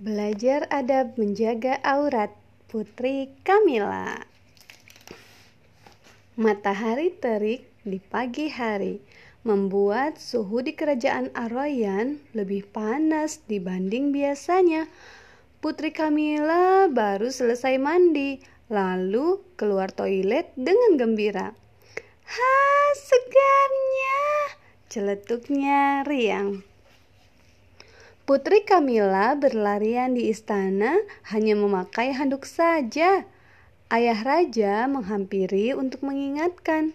Belajar adab menjaga aurat Putri Kamila Matahari terik di pagi hari membuat suhu di kerajaan Aroyan lebih panas dibanding biasanya. Putri Kamila baru selesai mandi, lalu keluar toilet dengan gembira. Ha, segarnya! Celetuknya riang. Putri Kamila berlarian di istana hanya memakai handuk saja. Ayah raja menghampiri untuk mengingatkan.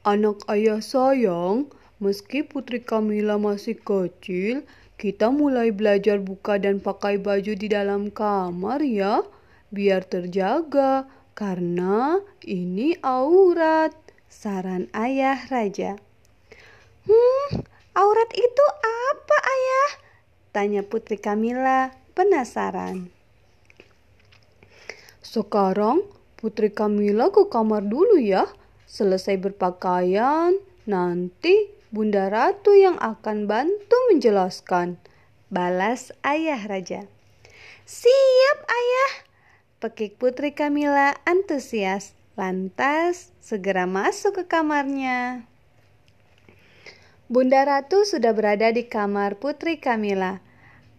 Anak ayah sayang, meski Putri Kamila masih kecil, kita mulai belajar buka dan pakai baju di dalam kamar ya, biar terjaga, karena ini aurat, saran ayah raja. Hmm, aurat itu apa ayah? Tanya Putri Kamila penasaran. Sekarang Putri Kamila ke kamar dulu ya. Selesai berpakaian, nanti Bunda Ratu yang akan bantu menjelaskan. Balas ayah raja. Siap ayah. Pekik Putri Kamila antusias. Lantas segera masuk ke kamarnya. Bunda Ratu sudah berada di kamar Putri Kamila.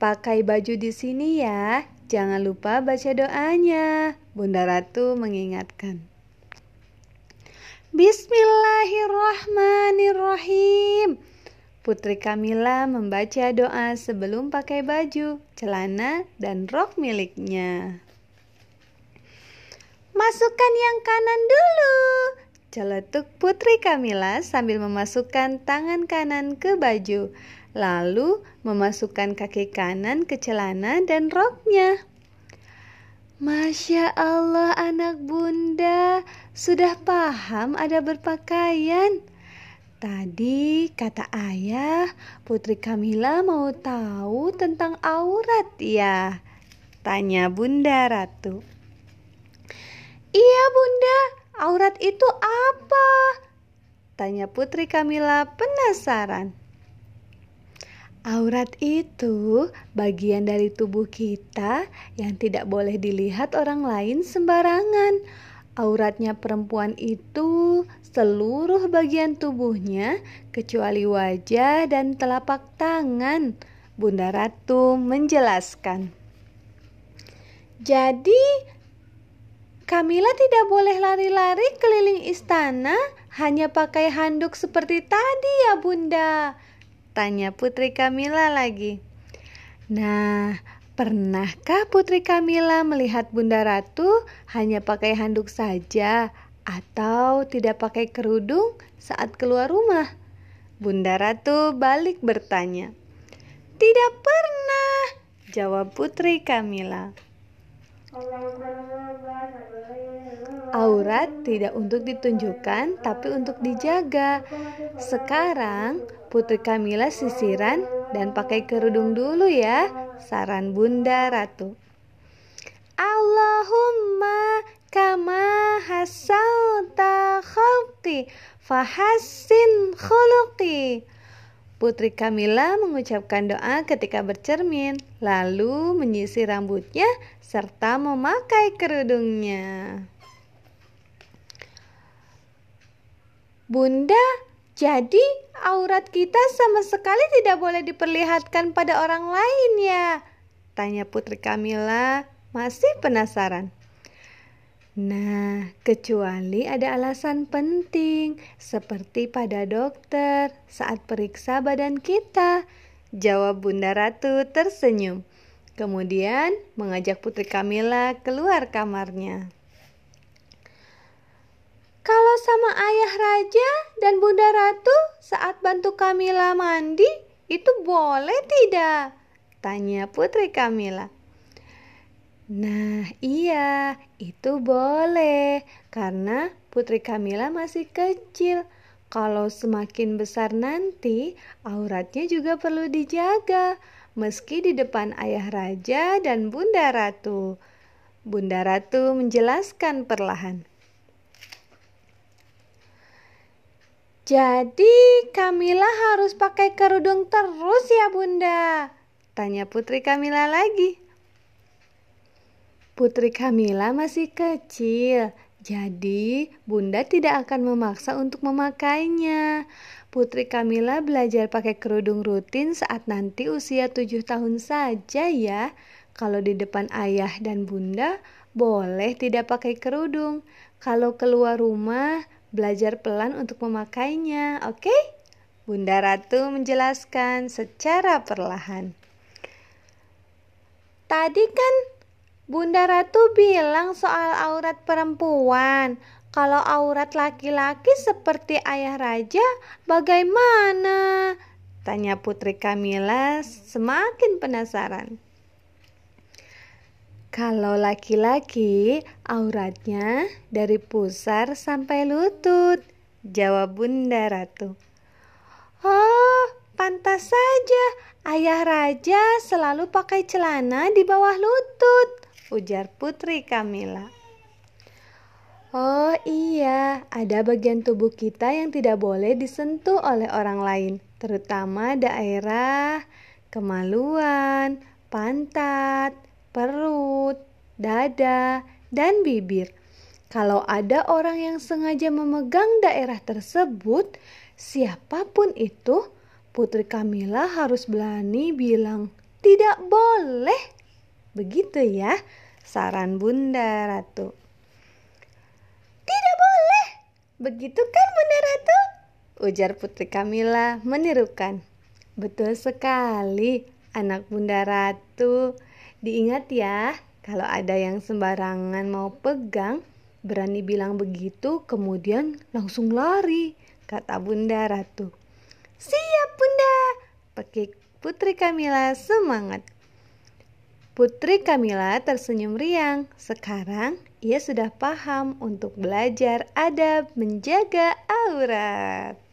Pakai baju di sini ya, jangan lupa baca doanya. Bunda Ratu mengingatkan. Bismillahirrahmanirrahim. Putri Kamila membaca doa sebelum pakai baju, celana, dan rok miliknya. Masukkan yang kanan dulu, Celetuk Putri Kamila sambil memasukkan tangan kanan ke baju, lalu memasukkan kaki kanan ke celana dan roknya. Masya Allah anak bunda, sudah paham ada berpakaian. Tadi kata ayah, Putri Kamila mau tahu tentang aurat ya? Tanya Bunda Ratu. Iya bunda, Aurat itu apa? Tanya Putri Kamila penasaran. Aurat itu bagian dari tubuh kita yang tidak boleh dilihat orang lain sembarangan. Auratnya perempuan itu seluruh bagian tubuhnya kecuali wajah dan telapak tangan. Bunda Ratu menjelaskan. Jadi Kamila tidak boleh lari-lari keliling istana hanya pakai handuk seperti tadi ya bunda Tanya Putri Kamila lagi Nah, pernahkah Putri Kamila melihat Bunda Ratu hanya pakai handuk saja atau tidak pakai kerudung saat keluar rumah? Bunda Ratu balik bertanya. Tidak pernah, jawab Putri Kamila. Aurat tidak untuk ditunjukkan, tapi untuk dijaga. Sekarang Putri Kamila sisiran dan pakai kerudung dulu ya, saran Bunda Ratu. Allahumma kama hasalta khalqi fahassin khuluqi. Putri Kamila mengucapkan doa ketika bercermin, lalu menyisir rambutnya serta memakai kerudungnya. Bunda, jadi aurat kita sama sekali tidak boleh diperlihatkan pada orang lain ya? Tanya Putri Kamila, masih penasaran. Nah, kecuali ada alasan penting, seperti pada dokter saat periksa badan kita. Jawab Bunda Ratu tersenyum. Kemudian mengajak Putri Kamila keluar kamarnya. Kalau sama ayah raja dan Bunda Ratu saat bantu Kamila mandi, itu boleh tidak? Tanya Putri Kamila. Nah, iya, itu boleh karena Putri Kamila masih kecil. Kalau semakin besar nanti, auratnya juga perlu dijaga, meski di depan ayah raja dan Bunda Ratu. Bunda Ratu menjelaskan perlahan. Jadi Kamila harus pakai kerudung terus ya Bunda? Tanya Putri Kamila lagi. Putri Kamila masih kecil, jadi Bunda tidak akan memaksa untuk memakainya. Putri Kamila belajar pakai kerudung rutin saat nanti usia tujuh tahun saja ya. Kalau di depan ayah dan bunda, boleh tidak pakai kerudung. Kalau keluar rumah, belajar pelan untuk memakainya, oke? Okay? Bunda Ratu menjelaskan secara perlahan. Tadi kan Bunda Ratu bilang soal aurat perempuan. Kalau aurat laki-laki seperti ayah raja, bagaimana? Tanya Putri Kamila semakin penasaran. Kalau laki-laki, auratnya dari pusar sampai lutut, jawab Bunda Ratu. Oh, pantas saja. Ayah raja selalu pakai celana di bawah lutut ujar Putri Kamila. Oh iya, ada bagian tubuh kita yang tidak boleh disentuh oleh orang lain, terutama daerah kemaluan, pantat, perut, dada, dan bibir. Kalau ada orang yang sengaja memegang daerah tersebut, siapa pun itu, Putri Kamila harus berani bilang, "Tidak boleh." Begitu ya, saran Bunda Ratu. Tidak boleh. Begitu kan Bunda Ratu? Ujar Putri Kamila menirukan. Betul sekali, anak Bunda Ratu. Diingat ya, kalau ada yang sembarangan mau pegang, berani bilang begitu, kemudian langsung lari, kata Bunda Ratu. Siap Bunda, Pekik Putri Kamila semangat. Putri Kamila tersenyum riang. Sekarang ia sudah paham untuk belajar adab menjaga aurat.